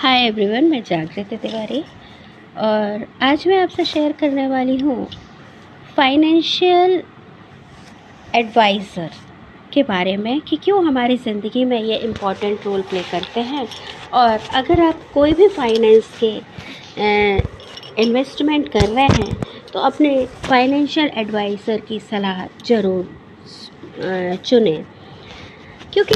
Hi everyone मैं जागृति तिवारी और आज मैं आपसे शेयर करने वाली हूँ फाइनेंशियल एडवाइज़र के बारे में कि क्यों हमारी ज़िंदगी में ये इम्पोर्टेंट रोल प्ले करते हैं और अगर आप कोई भी फाइनेंस के इन्वेस्टमेंट कर रहे हैं तो अपने फाइनेंशियल एडवाइज़र की सलाह ज़रूर चुनें। क्योंकि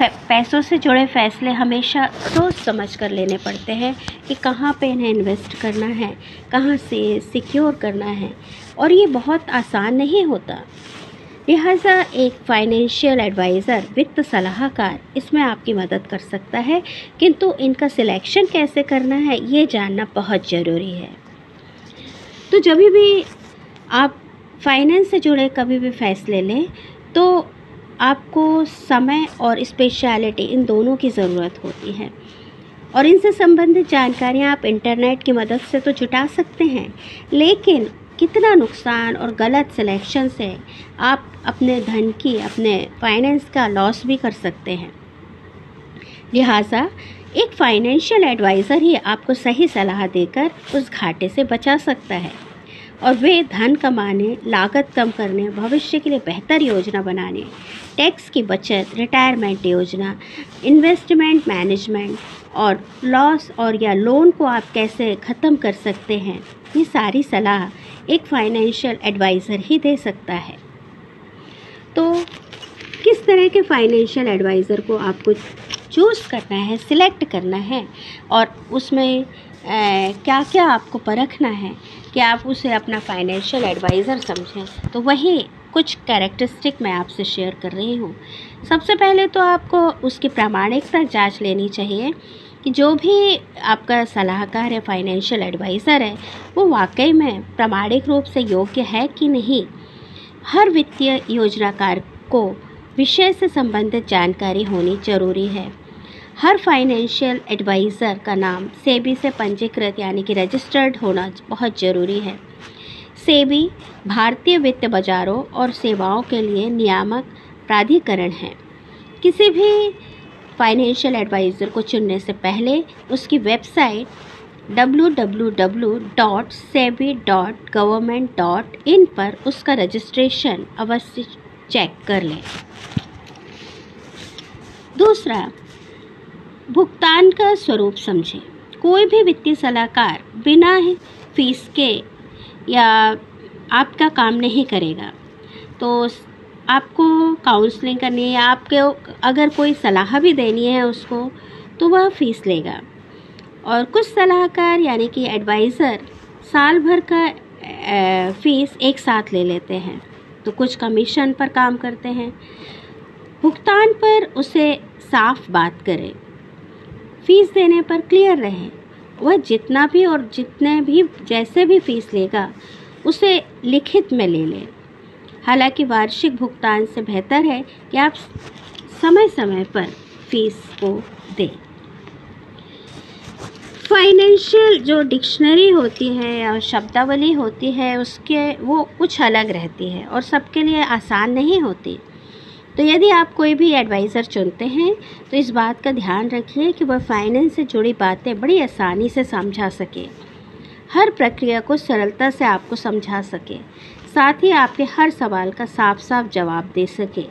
पैसों से जुड़े फैसले हमेशा सोच समझ कर लेने पड़ते हैं कि कहाँ पे इन्हें इन्वेस्ट करना है, कहाँ से सिक्योर करना है। और ये बहुत आसान नहीं होता। लिहाजा एक फाइनेंशियल एडवाइज़र वित्त सलाहकार, इसमें आपकी मदद कर सकता है, किंतु इनका सिलेक्शन कैसे करना है, ये जानना बहुत ज़रूरी है। तो जब भी आप फाइनेंस से जुड़े कभी भी फैसले लें तो आपको समय और स्पेशलिटी इन दोनों की ज़रूरत होती है। और इनसे संबंधित जानकारियाँ आप इंटरनेट की मदद से तो जुटा सकते हैं, लेकिन कितना नुकसान और गलत सिलेक्शन से आप अपने धन की, अपने फाइनेंस का लॉस भी कर सकते हैं। लिहाजा, एक फाइनेंशियल एडवाइज़र ही आपको सही सलाह देकर उस घाटे से बचा सकता है। और वे धन कमाने, लागत कम करने, भविष्य के लिए बेहतर योजना बनाने, टैक्स की बचत रिटायरमेंट योजना इन्वेस्टमेंट मैनेजमेंट और लॉस और या लोन को आप कैसे ख़त्म कर सकते हैं, ये सारी सलाह एक फाइनेंशियल एडवाइज़र ही दे सकता है। तो किस तरह के फाइनेंशियल एडवाइज़र को आपको चूज़ करना है सिलेक्ट करना है और उसमें क्या क्या आपको परखना है कि आप उसे अपना फाइनेंशियल एडवाइज़र समझें? तो वही कुछ कैरेक्टरिस्टिक मैं आपसे शेयर कर रही हूँ। सबसे पहले तो आपको उसकी प्रामाणिकता जाँच लेनी चाहिए कि जो भी आपका सलाहकार है फाइनेंशियल एडवाइज़र है, वो वाकई में प्रामाणिक रूप से योग्य है कि नहीं? हर वित्तीय योजनाकार को विषय से संबंधित जानकारी होनी ज़रूरी है। हर फाइनेंशियल एडवाइज़र का नाम सेबी से पंजीकृत यानी कि रजिस्टर्ड होना बहुत ज़रूरी है। सेबी भारतीय वित्त बाजारों और सेवाओं के लिए नियामक प्राधिकरण है। किसी भी फाइनेंशियल एडवाइज़र को चुनने से पहले उसकी वेबसाइट www.sebi.government.in पर उसका रजिस्ट्रेशन अवश्य चेक कर लें। दूसरा भुगतान का स्वरूप समझें। कोई भी वित्तीय सलाहकार बिना फ़ीस के या आपका काम नहीं करेगा। तो आपको काउंसलिंग करनी है आपके अगर कोई सलाह भी देनी है उसको तो वह फ़ीस लेगा। और कुछ सलाहकार यानी कि एडवाइज़र साल भर का फ़ीस एक साथ ले लेते हैं। तो कुछ कमीशन पर काम करते हैं। भुगतान पर उसे साफ़ बात करें। फ़ीस देने पर क्लियर रहे। वह जितना भी और जितने भी, जैसे भी फ़ीस लेगा, उसे लिखित में ले लें। हालाँकि वार्षिक भुगतान से बेहतर है कि आप समय समय पर फ़ीस को दें। फाइनेंशियल जो डिक्शनरी होती है या शब्दावली होती है, उसके वो कुछ अलग रहती है और सबके लिए आसान नहीं होती। तो यदि आप कोई भी एडवाइज़र चुनते हैं तो इस बात का ध्यान रखिए कि वह फाइनेंस से जुड़ी बातें बड़ी आसानी से समझा सके। हर प्रक्रिया को सरलता से आपको समझा सके। साथ ही आपके हर सवाल का साफ़ साफ़ जवाब दे सके।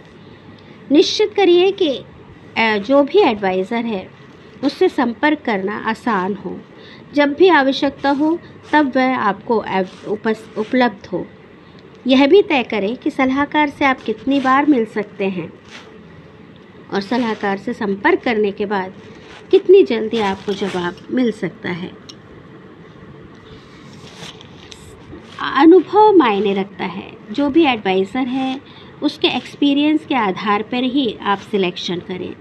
निश्चित करिए कि जो भी एडवाइज़र है, उससे संपर्क करना आसान हो। जब भी आवश्यकता हो, तब वह आपको उपलब्ध हो। यह भी तय करें कि सलाहकार से आप कितनी बार मिल सकते हैं और सलाहकार से संपर्क करने के बाद कितनी जल्दी आपको जवाब मिल सकता है। अनुभव मायने रखता है। जो भी एडवाइज़र है, उसके एक्सपीरियंस के आधार पर ही आप सिलेक्शन करें।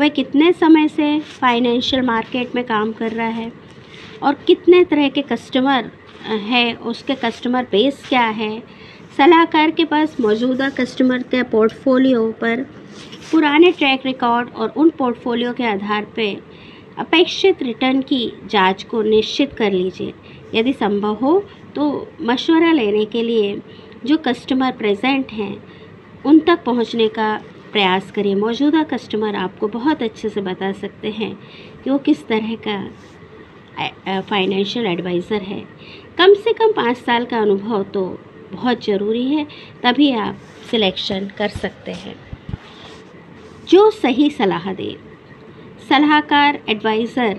वह कितने समय से फाइनेंशियल मार्केट में काम कर रहा है और कितने तरह के कस्टमर है, उसके कस्टमर बेस क्या है सलाहकार के पास मौजूदा कस्टमर के पोर्टफोलियो पर पुराने ट्रैक रिकॉर्ड और उन पोर्टफोलियो के आधार पर अपेक्षित रिटर्न की जाँच को निश्चित कर लीजिए। यदि संभव हो तो मशवरा लेने के लिए जो कस्टमर प्रेजेंट हैं, उन तक पहुँचने का प्रयास करिए। मौजूदा कस्टमर आपको बहुत अच्छे से बता सकते हैं कि वो किस तरह का फाइनेंशियल एडवाइज़र है। कम से कम पाँच साल का अनुभव तो बहुत ज़रूरी है, तभी आप सिलेक्शन कर सकते हैं। जो सही सलाह दे। सलाहकार एडवाइज़र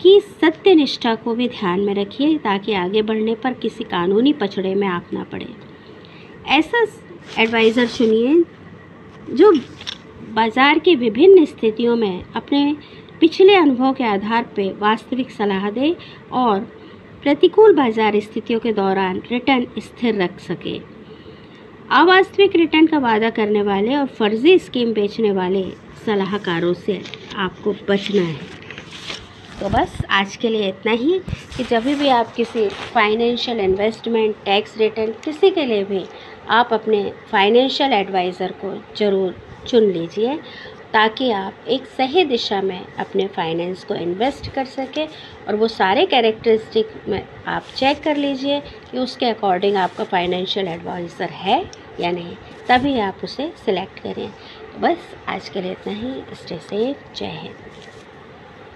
की सत्यनिष्ठा को भी ध्यान में रखिए, ताकि आगे बढ़ने पर किसी कानूनी पचड़े में आप ना पड़े। ऐसा एडवाइज़र चुनिए, जो बाज़ार की विभिन्न स्थितियों में अपने पिछले अनुभव के आधार पर वास्तविक सलाह दे और प्रतिकूल बाज़ार स्थितियों के दौरान रिटर्न स्थिर रख सके। अवास्तविक रिटर्न का वादा करने वाले और फर्जी स्कीम बेचने वाले सलाहकारों से आपको बचना है। तो बस, आज के लिए इतना ही कि जब भी आप किसी फाइनेंशियल इन्वेस्टमेंट टैक्स रिटर्न किसी के लिए भी आप अपने फाइनेंशियल एडवाइज़र को ज़रूर चुन लीजिए। ताकि आप एक सही दिशा में अपने फाइनेंस को इन्वेस्ट कर सकें और वो सारे कैरेक्टरिस्टिक में आप चेक कर लीजिए कि उसके अकॉर्डिंग आपका फाइनेंशियल एडवाइज़र है या नहीं। तभी आप उसे सिलेक्ट करें। तो बस आज के लिए इतना ही। स्टे सेफ़ जय हिंद।